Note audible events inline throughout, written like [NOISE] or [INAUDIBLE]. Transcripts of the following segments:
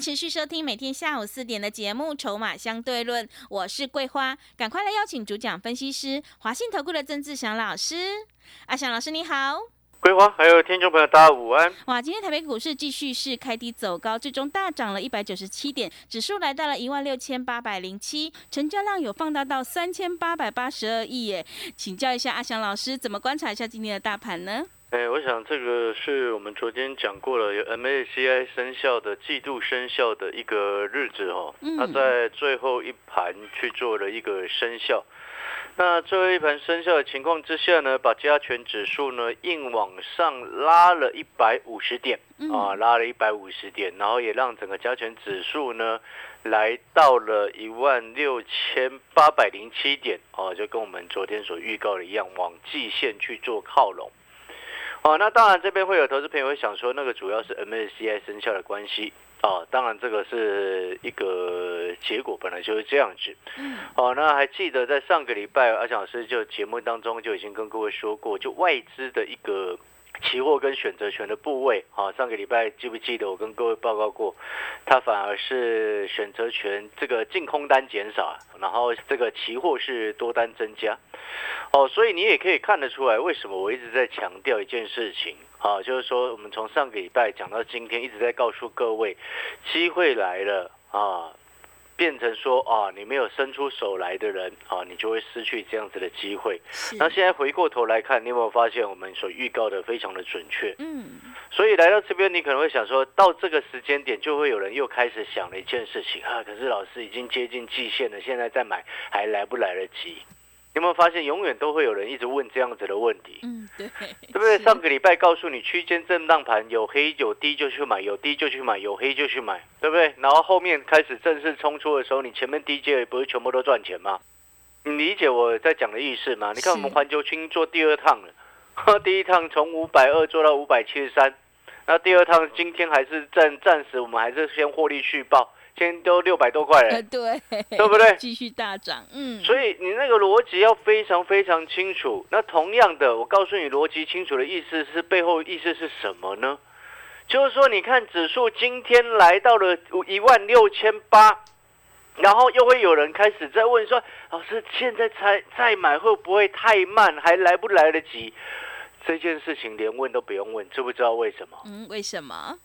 持续收听每天下午四点的节目《筹码相对论》，我是桂花，赶快来邀请主讲分析师华信投顾的曾志祥老师。阿祥老师你好，桂花还有听众朋友大家午安。哇，今天台北股市继续是开低走高，最终大涨了一百九十七点，指数来到了一万六千八百零七，成交量有放大到三千八百八十二亿耶。请教一下阿翔老师，怎么观察一下今天的大盘呢？哎，我想这个是我们昨天讲过了，有 MACI 生效的季度生效的一个日子哦，嗯它在最后一盘去做了一个生效。那最后一盘生效的情况之下呢，把加权指数呢硬往上拉了一百五十点嗯啊，拉了一百五十点，然后也让整个加权指数呢来到了一万六千八百零七点哦，就跟我们昨天所预告的一样，往季线去做靠拢。哦，那当然这边会有投资朋友会想说，那个主要是 MSCI 生效的关系哦，当然这个是一个结果，本来就是这样子。嗯哦，那还记得在上个礼拜，阿强老师就节目当中就已经跟各位说过，就外资的一个期货跟选择权的部位，啊，上个礼拜记不记得我跟各位报告过，它反而是选择权这个净空单减少，然后这个期货是多单增加。哦，所以你也可以看得出来，为什么我一直在强调一件事情啊，就是说我们从上个礼拜讲到今天，一直在告诉各位，机会来了啊，变成说啊，你没有伸出手来的人啊，你就会失去这样子的机会。那现在回过头来看，你有没有发现我们所预告的非常的准确？嗯所以来到这边，你可能会想说，到这个时间点，就会有人又开始想了一件事情啊，可是老师已经接近季限了，现在再买还来不来得及？有没有发现，永远都会有人一直问这样子的问题？嗯，对，对不对？上个礼拜告诉你区间震荡盘有黑有低就去买，有低就去买，有黑就去买，对不对？然后后面开始正式冲出的时候，你前面低阶不是全部都赚钱吗？你理解我在讲的意思吗？你看我们是环球青做第二趟了，[LAUGHS] 第一趟从五百二做到五百七十三，那第二趟今天还是暂暂时我们还是先获利续报，今天都六百多块了呃，。对，对不对继续大涨，嗯，所以你那个逻辑要非常非常清楚。那同样的，我告诉你逻辑清楚的意思是背后意思是什么呢？就是说，你看指数今天来到了一万六千八，然后又会有人开始在问说：“老师，现在才再买会不会太慢？还来不来得及？”这件事情连问都不用问，知不知道为什么？嗯，为什么？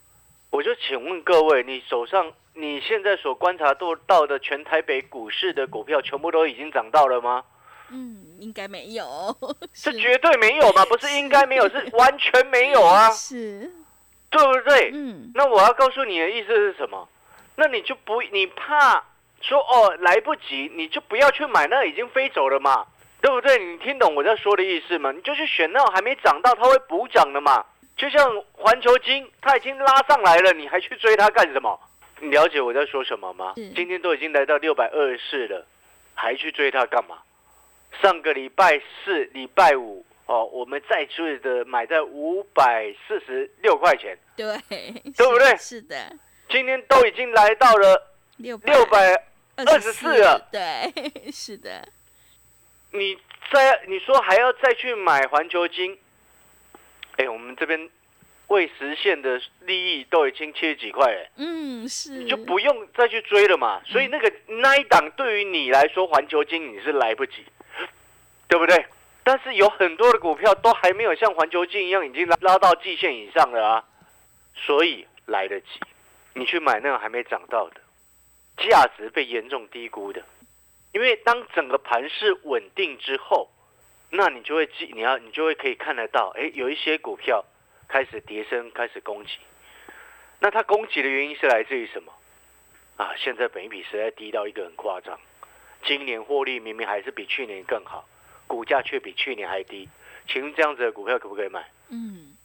我就请问各位，你手上你现在所观察到到的全台北股市的股票，全部都已经涨到了吗？嗯，应该没有，[LAUGHS] 是这绝对没有嘛，[LAUGHS] 不是应该没有，是完全没有啊，是，对不对？嗯，那我要告诉你的意思是什么？那你就不，你怕说哦来不及，你就不要去买，那已经飞走了嘛，对不对？你听懂我在说的意思吗？你就去选那种还没涨到，它会补涨的嘛。就像环球金，它已经拉上来了，你还去追它干什么？你了解我在说什么吗？今天都已经来到六百二十四了，还去追它干嘛？上个礼拜四、礼拜五哦，我们再次的买在五百四十六块钱，对，对不对是的，今天都已经来到了六六百二十四了。对，[LAUGHS] 是的，你再你说还要再去买环球金？哎，我们这边未实现的利益都已经七十几块哎，嗯，是，你就不用再去追了嘛。所以那个那一档对于你来说，环球金你是来不及，对不对？但是有很多的股票都还没有像环球金一样已经拉拉到季线以上了啊，所以来得及。你去买那个还没涨到的，价值被严重低估的。因为当整个盘势稳定之后，那你就会记，你要你就会可以看得到，哎，有一些股票开始跌升，开始攻击。那它攻击的原因是来自于什么？啊，现在本一比实在低到一个很夸张，今年获利明明还是比去年更好，股价却比去年还低。请问这样子的股票可不可以买？嗯，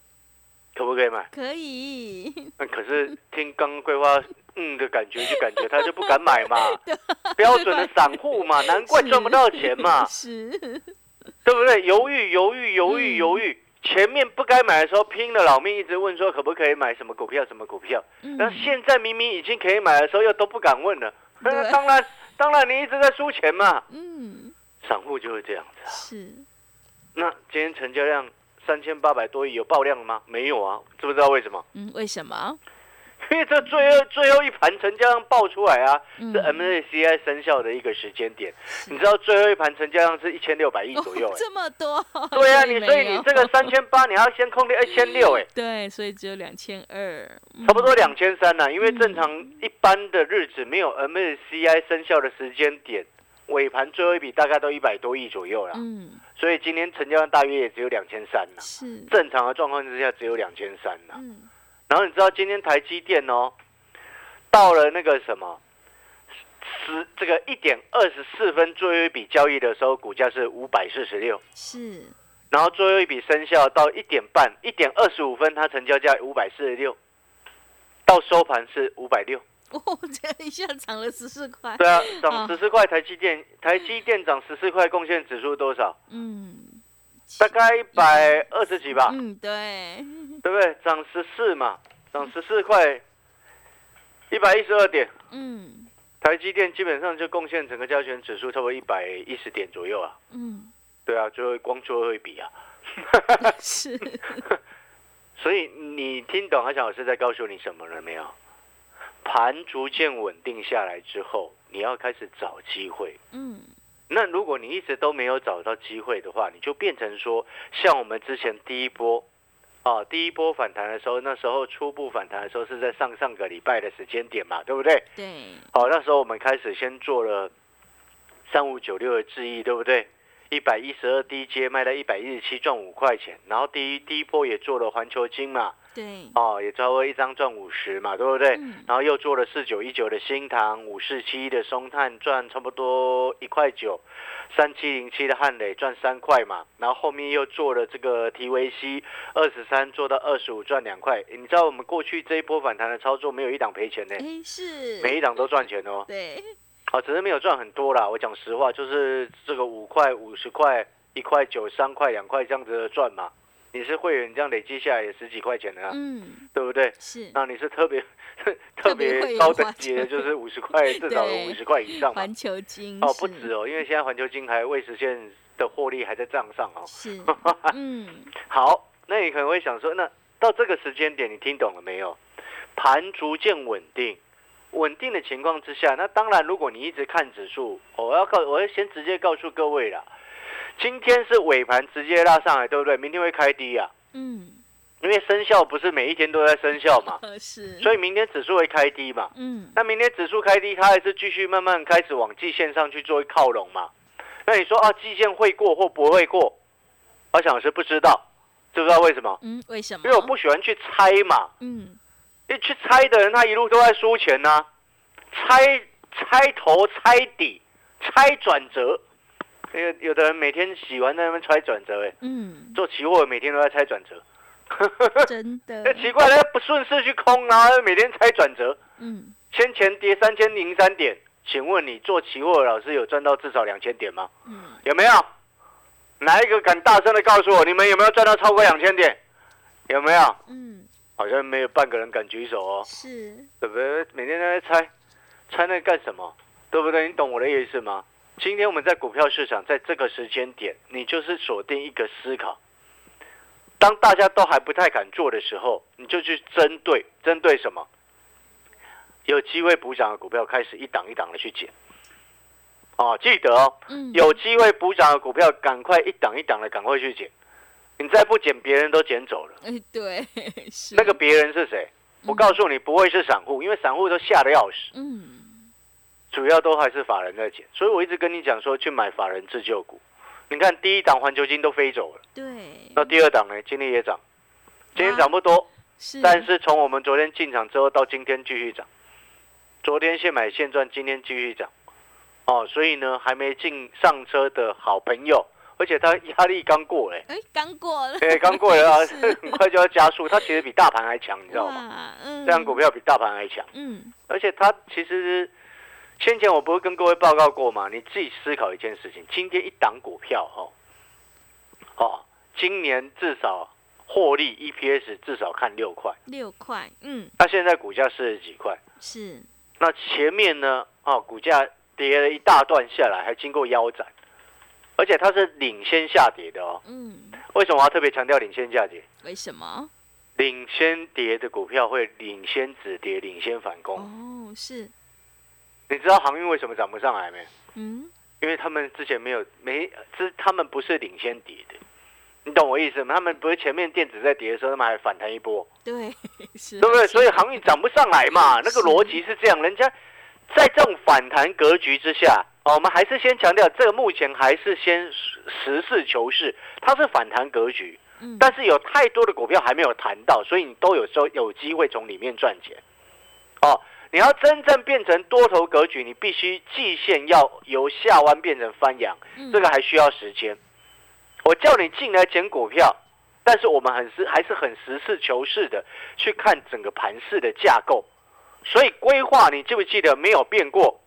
可不可以买？可以，那可是听刚刚桂花嗯的感觉，就感觉他就不敢买嘛，[LAUGHS] 标准的散户嘛，难怪赚不到钱嘛，是，对不对？犹豫犹豫犹豫嗯犹豫，前面不该买的时候拼了老命一直问说可不可以买什么股票什么股票，嗯那现在明明已经可以买的时候又都不敢问了，那对 [LAUGHS] 当然当然你一直在输钱嘛，嗯，散户就会这样子啊。是，那今天成交量三千八百多亿有爆量吗？没有啊，知不知道为什么？嗯，为什么？因为这最后最后一盘成交量爆出来啊，嗯是 MACI 生效的一个时间点。你知道最后一盘成交量是一千六百亿左右、这么多，[LAUGHS] 对啊，[LAUGHS] 你所以你这个三千八，你要先空掉一千六，哎，[LAUGHS] 对，所以只有两千二，嗯差不多两千三呢。因为正常一般的日子没有 MACI 生效的时间点，尾盘最后一笔大概都一百多亿左右啦。嗯，所以今天成交量大约也只有两千三呐。是，正常的状况之下只有两千三呐。嗯，然后你知道今天台积电哦，到了那个什么十这个一点二十四分最后一笔交易的时候，股价是五百四十六，是，然后最后一笔生效到一点半，一点二十五分它成交价五百四十六，到收盘是五百六。哦，这样一下涨了十四块，对啊，哦涨十四块，台积电台积电涨十四块，贡献指数多少？嗯，大概一百二十几吧。嗯，对，对不对？涨十四嘛，涨十四块，一百一十二点。嗯台积电基本上就贡献整个加权指数差不多一百一十点左右啊。嗯，对啊，最后光最后一笔啊。[LAUGHS] 是，[LAUGHS] 所以你听懂阿强老师在告诉你什么了没有？盘逐渐稳定下来之后，你要开始找机会。嗯那如果你一直都没有找到机会的话，你就变成说，像我们之前第一波，啊，第一波反弹的时候，那时候初步反弹的时候是在上上个礼拜的时间点嘛，对不对？对，好，那时候我们开始先做了三五九六的质疑，对不对？一百一十二低阶卖到一百一十七，赚五块钱。然后第一第一波也做了环球金嘛，对，哦，也差不多一张赚五十嘛，对不对？嗯然后又做了四九一九的新塘，五四七的松炭赚差不多一块九，三七零七的汉磊赚三块嘛。然后后面又做了这个 TVC 二十三做到二十五赚两块。你知道我们过去这一波反弹的操作没有一档赔钱呢，哎，是，每一档都赚钱哦。对，啊，只是没有赚很多啦。我讲实话，就是这个五块、五十块、一块九、三块、两块这样子的赚嘛。你是会员，这样累积下来也十几块钱的啊，嗯，对不对？是，那你是特别特 [LAUGHS] 特别高等花级的，就是五十块，[LAUGHS] 至少有五十块以上嘛。环球金哦，不止哦，因为现在环球金还未实现的获利还在账上哦。是，[LAUGHS] 嗯，好，那你可能会想说，那到这个时间点，你听懂了没有？盘逐渐稳定，稳定的情况之下，那当然，如果你一直看指数，我要告，我要先直接告诉各位啦，今天是尾盘直接拉上来，对不对？明天会开低啊，嗯，因为生效不是每一天都在生效嘛，呃 [LAUGHS] 是，所以明天指数会开低嘛。嗯，那明天指数开低，它还是继续慢慢开始往季线上去做靠拢嘛？那你说啊，季线会过或不会过？我想是不知道，知不知道为什么？嗯，为什么？因为我不喜欢去猜嘛，嗯，去猜的人他一路都在输钱呐、猜猜头、猜底、猜转折。那个有的人每天喜欢在那边猜转折，哎，嗯，做期货每天都在猜转折。[LAUGHS] 真的那，奇怪他，不顺势去空，然后每天猜转折。嗯，先前跌三千零三点，请问你做期货的老师有赚到至少两千点吗？嗯，有没有？哪一个敢大声的告诉我，你们有没有赚到超过两千点？有没有？嗯，好像没有半个人敢举手哦，是，对不对？每天都在猜，猜那干什么？对不对？你懂我的意思吗？今天我们在股票市场，在这个时间点，你就是锁定一个思考。当大家都还不太敢做的时候，你就去针对针对什么？有机会补涨的股票，开始一档一档的去捡。哦，记得哦，嗯，有机会补涨的股票，赶快一档一档的赶快去捡。你再不捡，别人都捡走了。哎，对，[LAUGHS] 是那个，别人是谁？我告诉你，不会是散户，因为散户都吓得要死，嗯，主要都还是法人在捡。所以我一直跟你讲说，去买法人自救股。你看第一档环球金都飞走了，对，那第二档呢？今天也涨，今天涨不多，是，但是从我们昨天进场之后到今天继续涨，昨天现买现赚，今天继续涨。哦，所以呢，还没进上车的好朋友，而且它压力刚过嘞，哎，刚过了，对，刚过了啊，[LAUGHS] 很快就要加速。它其实比大盘还强，你知道吗？哇？嗯，这样股票比大盘还强，嗯，而且它其实先前我不是跟各位报告过吗？你自己思考一件事情，今天一档股票哦，哦，今年至少获利 EPS 至少看六块，六块，嗯，那现在股价四十几块，是，那前面呢，哦，股价跌了一大段下来，还经过腰斩，而且它是领先下跌的哦。嗯，为什么我要特别强调领先下跌？为什么？领先跌的股票会领先止跌、领先反攻。哦，是，你知道航运为什么涨不上来没？嗯，因为他们之前没有没，之他们不是领先跌的，你懂我意思吗？他们不是前面电子在跌的时候，他们还反弹一波，对，[LAUGHS] 是，对不对？所以航运涨不上来嘛，[LAUGHS] 那个逻辑是这样。人家在这种反弹格局之下，哦，我们还是先强调，这个目前还是先实事求是，它是反弹格局，嗯，但是有太多的股票还没有谈到，所以你都有时候有机会从里面赚钱。哦，你要真正变成多头格局，你必须季线要由下弯变成翻阳，嗯这个还需要时间。我叫你进来捡股票，但是我们很实还是很实事求是的去看整个盘势的架构，所以规划你记不记得没有变过？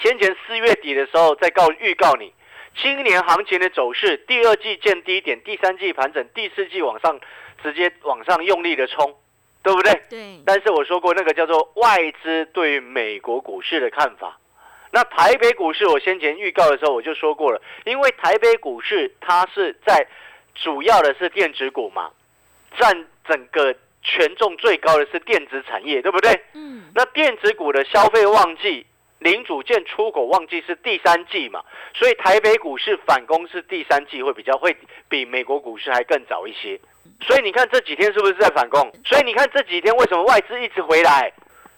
先前四月底的时候在告预告你，今年行情的走势，第二季见低点，第三季盘整，第四季往上直接往上用力的冲，对不对？对，但是我说过，那个叫做外资对美国股市的看法。那台北股市，我先前预告的时候我就说过了，因为台北股市它是在主要的是电子股嘛，占整个权重最高的是电子产业，对不对？嗯，那电子股的消费旺季、零组件出口旺季是第三季嘛，所以台北股市反攻是第三季会比较会比美国股市还更早一些。所以你看这几天是不是在反攻？所以你看这几天为什么外资一直回来，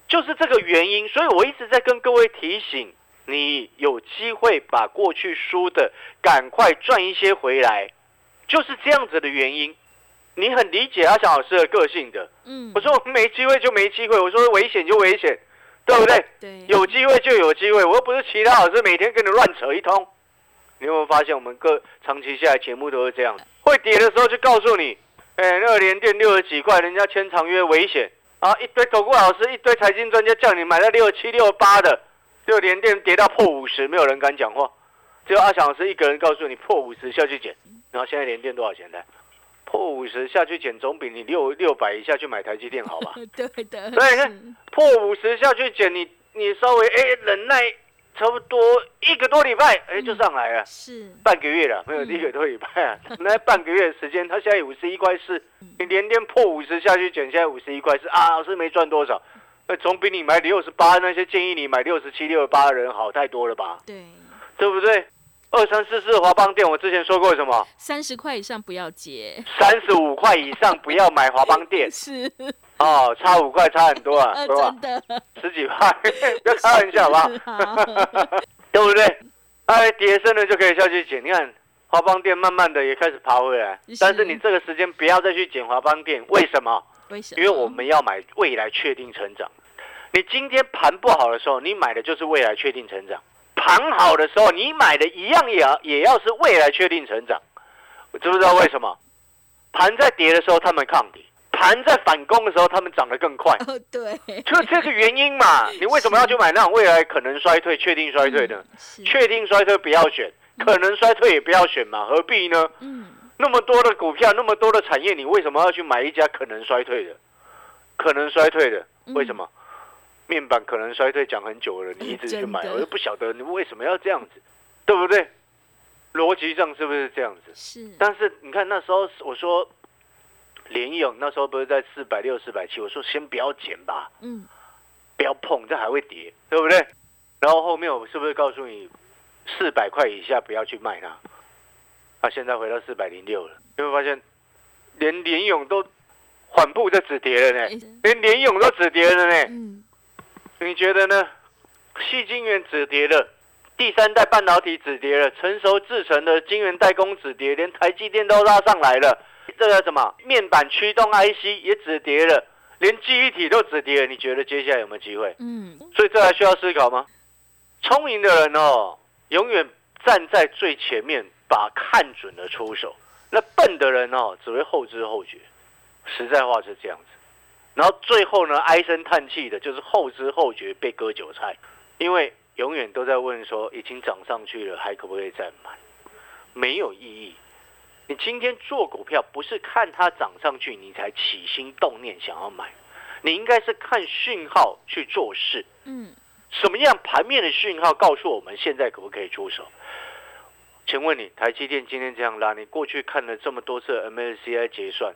就是这个原因。所以我一直在跟各位提醒，你有机会把过去输的赶快赚一些回来，就是这样子的原因。你很理解阿翔老师的个性的。嗯，我说没机会就没机会，我说危险就危险，对不对？对，有机会就有机会，我又不是其他老师每天跟你乱扯一通。你有没有发现我们各长期下来节目都是这样？会跌的时候就告诉你，哎，那个连电六十几块，人家签长约危险啊！一堆投顾老师，一堆财经专家叫你买在六七六八的，就连电跌到破五十，没有人敢讲话，只有阿翔老师一个人告诉你破五十下去捡。然后现在连电多少钱呢？破五十下去捡，总比你六六百以下去买台积电好吧？[LAUGHS] 对的，[LAUGHS] 所以你看破五十下去减，你你稍微哎忍耐差不多一个多礼拜，哎就上来了，是，半个月了，没有嗯一个多礼拜啊，[LAUGHS] 那半个月的时间，它现在五十一块四，你连天破五十下去减，现在五十一块四啊，老师没赚多少，那总比你买六十八那些建议你买六十七、六十八的人好太多了吧，对，对不对？二三四四华邦店，我之前说过什么？三十块以上不要接，三十五块以上不要买华邦店 [LAUGHS] 是，哦，差五块差很多啊，呃，是吧真？的，十几块，[LAUGHS] 不要开玩笑好不好？好，[LAUGHS] 对不对？哎，跌升了就可以下去捡。你看华邦店慢慢的也开始爬回来是，但是你这个时间不要再去捡华邦店，为什么？为什么？因为我们要买未来确定成长。你今天盘不好的时候，你买的就是未来确定成长；盘好的时候，你买的一样也要也要是未来确定成长。知不知道为什么？盘在跌的时候，他们抗跌；盘在反攻的时候，他们涨得更快。哦，对，就这个原因嘛，[LAUGHS] 你为什么要去买那种未来可能衰退、确定衰退的？嗯，确定衰退不要选，可能衰退也不要选嘛，何必呢？嗯，那么多的股票，那么多的产业，你为什么要去买一家可能衰退的？可能衰退的，嗯为什么？面板可能衰退讲很久了，你一直去买，我就不晓得你为什么要这样子，对不对？逻辑上是不是这样子？是，但是你看那时候我说联勇那时候不是在四百六、四百七，我说先不要减吧，嗯，不要碰，这还会跌，对不对？然后后面我是不是告诉你，四百块以下不要去卖它？啊，现在回到四百零六了，有没有发现，连联勇都缓步在止跌了呢哎？连联勇都止跌了呢？嗯，你觉得呢？细晶圆止跌了，第三代半导体止跌了，成熟制成的晶圆代工止跌，连台积电都拉上来了。这个什么面板驱动 IC 也止跌了，连记忆体都止跌了。你觉得接下来有没有机会？嗯，所以这还需要思考吗？聪明的人哦，永远站在最前面，把看准了出手。那笨的人哦，只会后知后觉，实在话是这样子。然后最后呢，唉声叹气的，就是后知后觉被割韭菜，因为永远都在问说，已经涨上去了，还可不可以再买？没有意义。你今天做股票，不是看它涨上去你才起心动念想要买，你应该是看讯号去做事。嗯，什么样盘面的讯号告诉我们现在可不可以出手？请问你，台积电今天这样拉，你过去看了这么多次 MSCI 结算，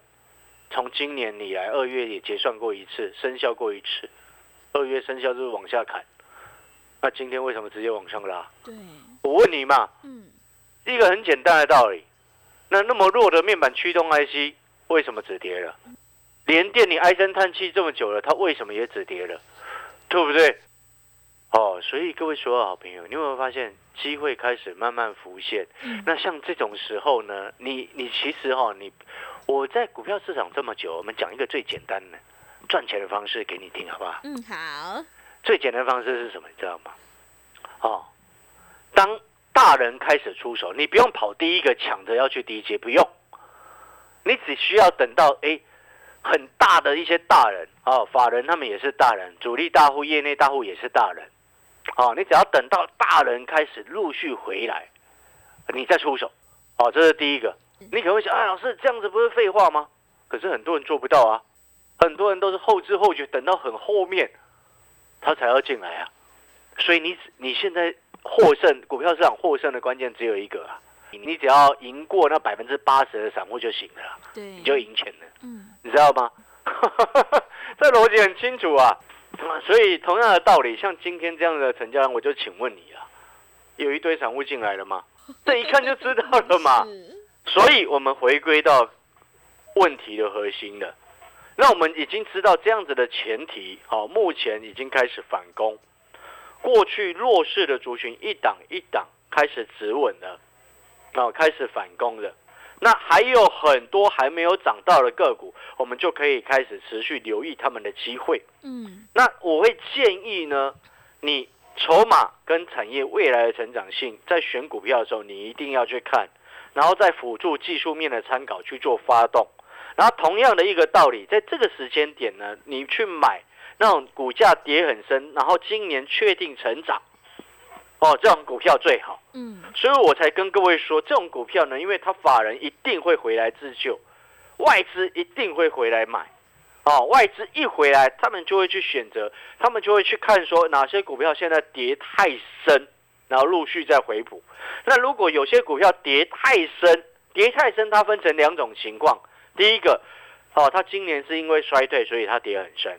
从今年以来二月也结算过一次，生效过一次，二月生效就是往下砍，那今天为什么直接往上拉？对，我问你嘛，嗯，一个很简单的道理，那那么弱的面板驱动 IC 为什么止跌了？连电你唉声叹气这么久了，它为什么也止跌了？对不对？哦，所以各位所有好朋友，你有没有发现机会开始慢慢浮现？那像这种时候呢，你你其实哈，你我在股票市场这么久，我们讲一个最简单的赚钱的方式给你听，好不好？嗯，好。最简单的方式是什么？你知道吗？哦，当大人开始出手，你不用跑第一个抢着要去低阶，不用，你只需要等到哎很大的一些大人啊，法人他们也是大人，主力大户、业内大户也是大人。哦，你只要等到大人开始陆续回来，你再出手。哦，这是第一个。你可能会想，哎，老师这样子不是废话吗？可是很多人做不到啊，很多人都是后知后觉，等到很后面，他才要进来啊。所以你你现在获胜，股票市场获胜的关键只有一个啊，你只要赢过那百分之八十的散户就行了，对，你就赢钱了。嗯，你知道吗？[LAUGHS] 这逻辑很清楚啊。所以同样的道理，像今天这样的成交量，我就请问你啊，有一堆散户进来了吗？[LAUGHS] 这一看就知道了嘛。所以我们回归到问题的核心了。那我们已经知道这样子的前提，好，目前已经开始反攻，过去弱势的族群一档一档开始止稳了，啊，开始反攻了。那还有很多还没有涨到的个股，我们就可以开始持续留意他们的机会。嗯，那我会建议呢，你筹码跟产业未来的成长性，在选股票的时候，你一定要去看，然后再辅助技术面的参考去做发动。然后同样的一个道理，在这个时间点呢，你去买那种股价跌很深，然后今年确定成长。哦，这种股票最好，嗯，所以我才跟各位说，这种股票呢，因为它法人一定会回来自救，外资一定会回来买，哦，外资一回来，他们就会去选择，他们就会去看说哪些股票现在跌太深，然后陆续再回补。那如果有些股票跌太深，跌太深，它分成两种情况，第一个，哦，它今年是因为衰退，所以它跌很深。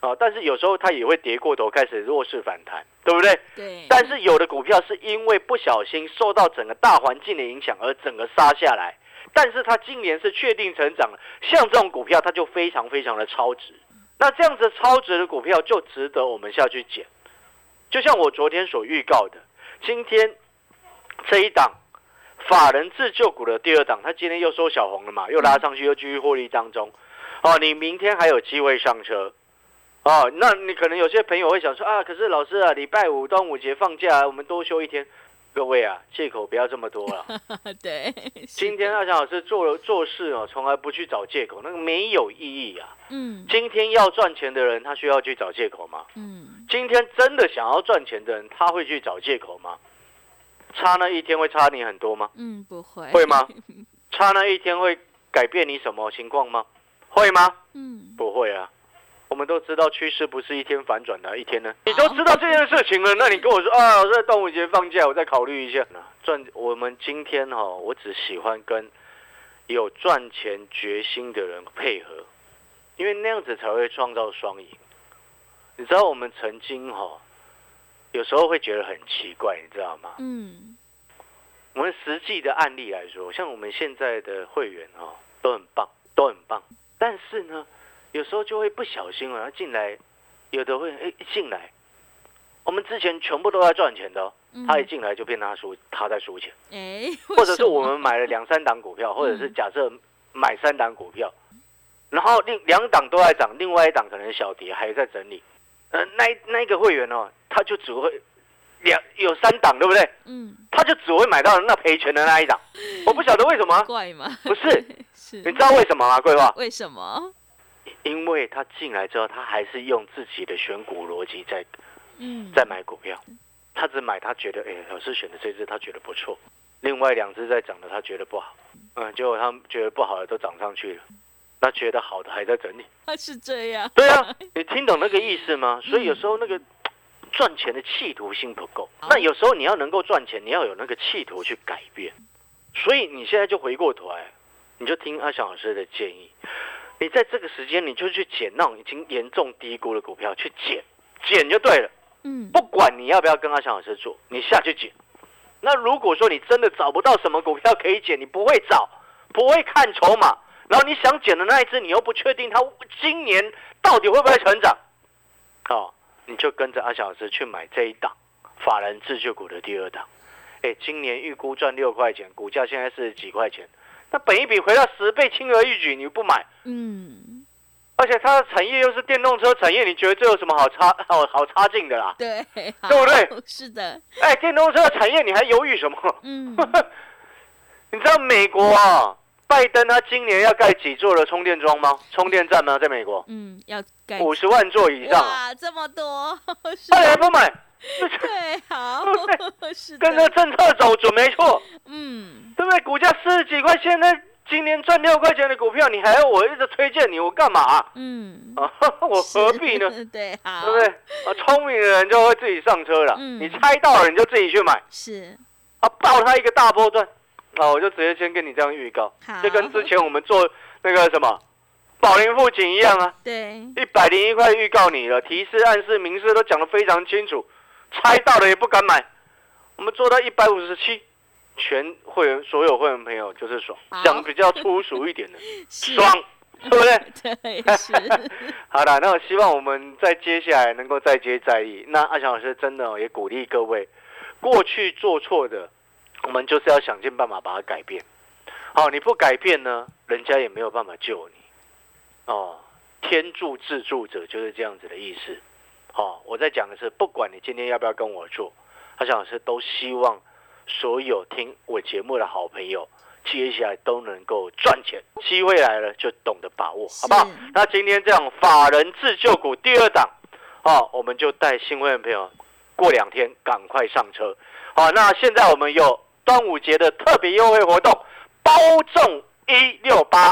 哦，但是有时候它也会跌过头，开始弱势反弹，对不对？对。但是有的股票是因为不小心受到整个大环境的影响而整个杀下来，但是它今年是确定成长了，像这种股票它就非常非常的超值。那这样子超值的股票就值得我们下去捡。就像我昨天所预告的，今天这一档法人自救股的第二档，它今天又收小红了嘛，又拉上去，又继续获利当中。哦，你明天还有机会上车。哦，那你可能有些朋友会想说啊，可是老师啊，礼拜五端午节放假，我们多休一天。各位啊，借口不要这么多了。[LAUGHS] 对，今天阿强老师做做事哦，从来不去找借口，那个没有意义啊。嗯。今天要赚钱的人，他需要去找借口吗？嗯。今天真的想要赚钱的人，他会去找借口吗？差那一天会差你很多吗？嗯，不会。会吗？[LAUGHS] 差那一天会改变你什么情况吗？会吗？嗯，不会啊。我们都知道趋势不是一天反转的，一天呢？你都知道这件事情了，那你跟我说啊，在端午节放假，我再考虑一下。赚，我们今天哈，我只喜欢跟有赚钱决心的人配合，因为那样子才会创造双赢。你知道我们曾经哈，有时候会觉得很奇怪，你知道吗？嗯。我们实际的案例来说，像我们现在的会员哈，都很棒，都很棒，但是呢。有时候就会不小心啊，进来，有的会哎一进来，我们之前全部都在赚钱的，他一进来就变他输，他在输钱，哎，[LAUGHS] 或者是我们买了两三档股票，或者是假设买三档股票，然后另两档都在涨，另外一档可能小跌还在整理，呃，那那个会员哦，他就只会两有三档，对不对？嗯，他就只会买到那赔钱的那一档。我不晓得为什么，怪吗？不是，[LAUGHS] 是你知道为什么吗？桂花，为什么？因为他进来之后，他还是用自己的选股逻辑在嗯，在买股票，他只买他觉得，哎，老师选的这只他觉得不错，另外两只在涨的他觉得不好，嗯，结果他们觉得不好的都涨上去了，那觉得好的还在整理。他是这样。对啊，[LAUGHS] 你听懂那个意思吗？所以有时候那个赚钱的企图心不够，那有时候你要能够赚钱，你要有那个企图去改变。所以你现在就回过头来，你就听阿翔老师的建议，你在这个时间你就去捡那种已经严重低估的股票，去捡，捡就对了。嗯，不管你要不要跟阿翔老师做，你下去捡。那如果说你真的找不到什么股票可以捡，你不会找，不会看筹码，然后你想捡的那一只，你又不确定它今年到底会不会成长，哦、你就跟着阿翔老师去买这一档法人自救股的第二档。哎，今年预估赚六块钱，股价现在是几块钱？那本一比回到十倍，轻而易举，你不买？嗯，而且它的产业又是电动车产业，你觉得这有什么好差好好差劲的啦？对，对不对？[LAUGHS] 是的，哎，电动车产业你还犹豫什么？嗯，[LAUGHS] 你知道美国啊，拜登他今年要盖几座的充电桩吗？充电站吗？在美国？嗯，要盖。五十万座以上，哇，这么多，[LAUGHS] 是他还不买，对，好，[LAUGHS] [LAUGHS] 是跟着，政策走准没错，嗯，对不对？股价四十几块，现在今年赚六块钱的股票，你还要我一直推荐你，我干嘛？嗯，啊？我何必呢？是？对，好，对不对？啊，聪明的人就会自己上车了，嗯。你猜到了你就自己去买，是，啊，爆他一个大波段，啊，我就直接先跟你这样预告，就跟之前我们做那个什么宝林富锦一样啊，对，一百零一块预告你了，提示、暗示、明示都讲得非常清楚，猜到了也不敢买。我们做到一百五十七，全会员所有会员朋友就是爽，讲比较粗俗一点的，[LAUGHS] 爽，对不对？[LAUGHS] 对，是，[LAUGHS] 好了，那我希望我们在接下来能够再接再厉。那阿强老师真的哦也鼓励各位，过去做错的，我们就是要想尽办法把它改变。好，你不改变呢，人家也没有办法救你。哦，天助自助者就是这样子的意思。哦，我在讲的是，不管你今天要不要跟我做，阿翔老师都希望所有听我节目的好朋友，接下来都能够赚钱。机会来了就懂得把握，好不好？那今天这样法人自救股第二档，哦，我们就带新会员朋友过两天赶快上车。好，那现在我们有端午节的特别优惠活动，包中一六八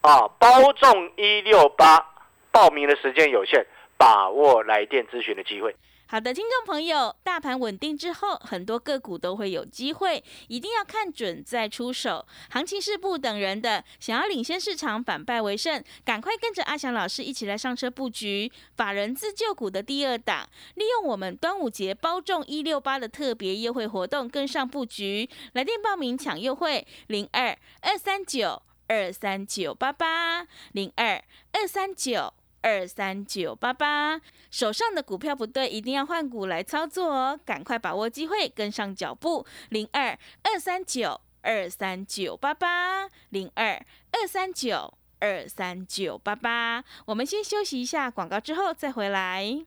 啊，包中一六八，报名的时间有限，把握来电咨询的机会。好的，听众朋友，大盘稳定之后，很多个股都会有机会，一定要看准再出手。行情是不等人的，想要领先市场，反败为胜，赶快跟着阿翔老师一起来上车布局法人自救股的第二档，利用我们端午节包中一六八的特别优惠活动，跟上布局。来电报名抢优惠，零二二三九二三九八八零二二三九。二三九八八，手上的股票不对，一定要换股来操作哦！赶快把握机会，跟上脚步。零二二三九二三九八八，零二二三九二三九八八。我们先休息一下广告，之后再回来。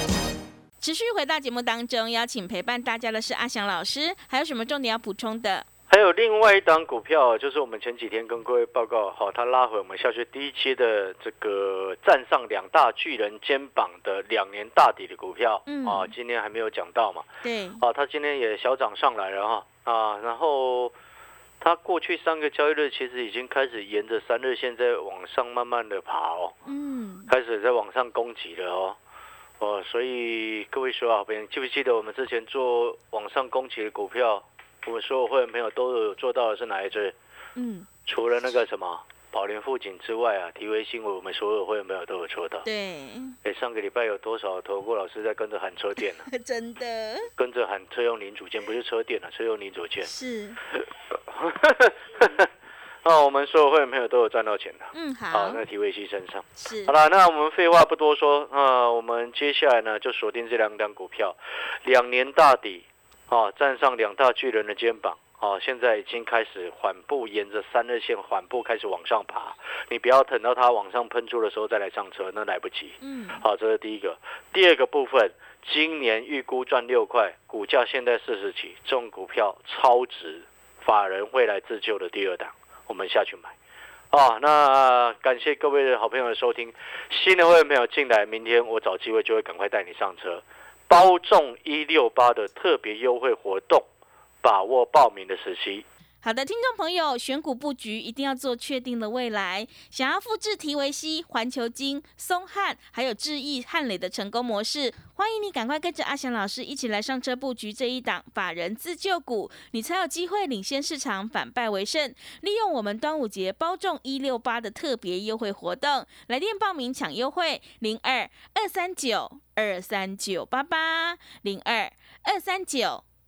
持续回到节目当中，邀请陪伴大家的是阿翔老师，还有什么重点要补充的？还有另外一档股票，就是我们前几天跟各位报告，好，它拉回我们下去第一期的这个站上两大巨人肩膀的两年大底的股票，嗯啊，今天还没有讲到嘛，对，啊，它今天也小涨上来了哈，啊，然后它过去三个交易日其实已经开始沿着三日线在往上慢慢的爬哦，嗯，开始在往上攻击了哦。哦，所以各位所有好朋友，记不记得我们之前做网上攻击的股票，我们所有会员朋友都有做到的是哪一只？嗯，除了那个什么宝莲富锦之外啊，提维新我们所有会员朋友都有做到。对，哎，上个礼拜有多少投顾老师在跟着喊车店呢、[LAUGHS] 真的跟着喊车用零组件，不是车店啊，车用零组件。是，[LAUGHS] 那我们所有会员朋友都有赚到钱的。嗯，好，好，那提维西身上。是好，了，那我们废话不多说，呃，我们接下来呢就锁定这两档股票，两年大底，啊，站上两大巨人的肩膀，啊，现在已经开始缓步沿着三日线缓步开始往上爬，你不要等到它往上喷出的时候再来上车，那来不及。嗯，好，这是第一个。第二个部分，今年预估赚六块，股价现在四十起，这种股票超值，法人会来自救的第二档，我们下去买。啊，那感谢各位的好朋友的收听，新的会员朋友进来，明天我找机会就会赶快带你上车，包中一六八的特别优惠活动，把握报名的时期。好的，听众朋友，选股布局一定要做确定的未来。想要复制提维西、环球金、松汉还有智毅、汉磊的成功模式，欢迎你赶快跟着阿翔老师一起来上车布局这一档法人自救股，你才有机会领先市场，反败为胜。利用我们端午节包中一六八的特别优惠活动，来电报名抢优惠零二二三九二三九八八零二二三九。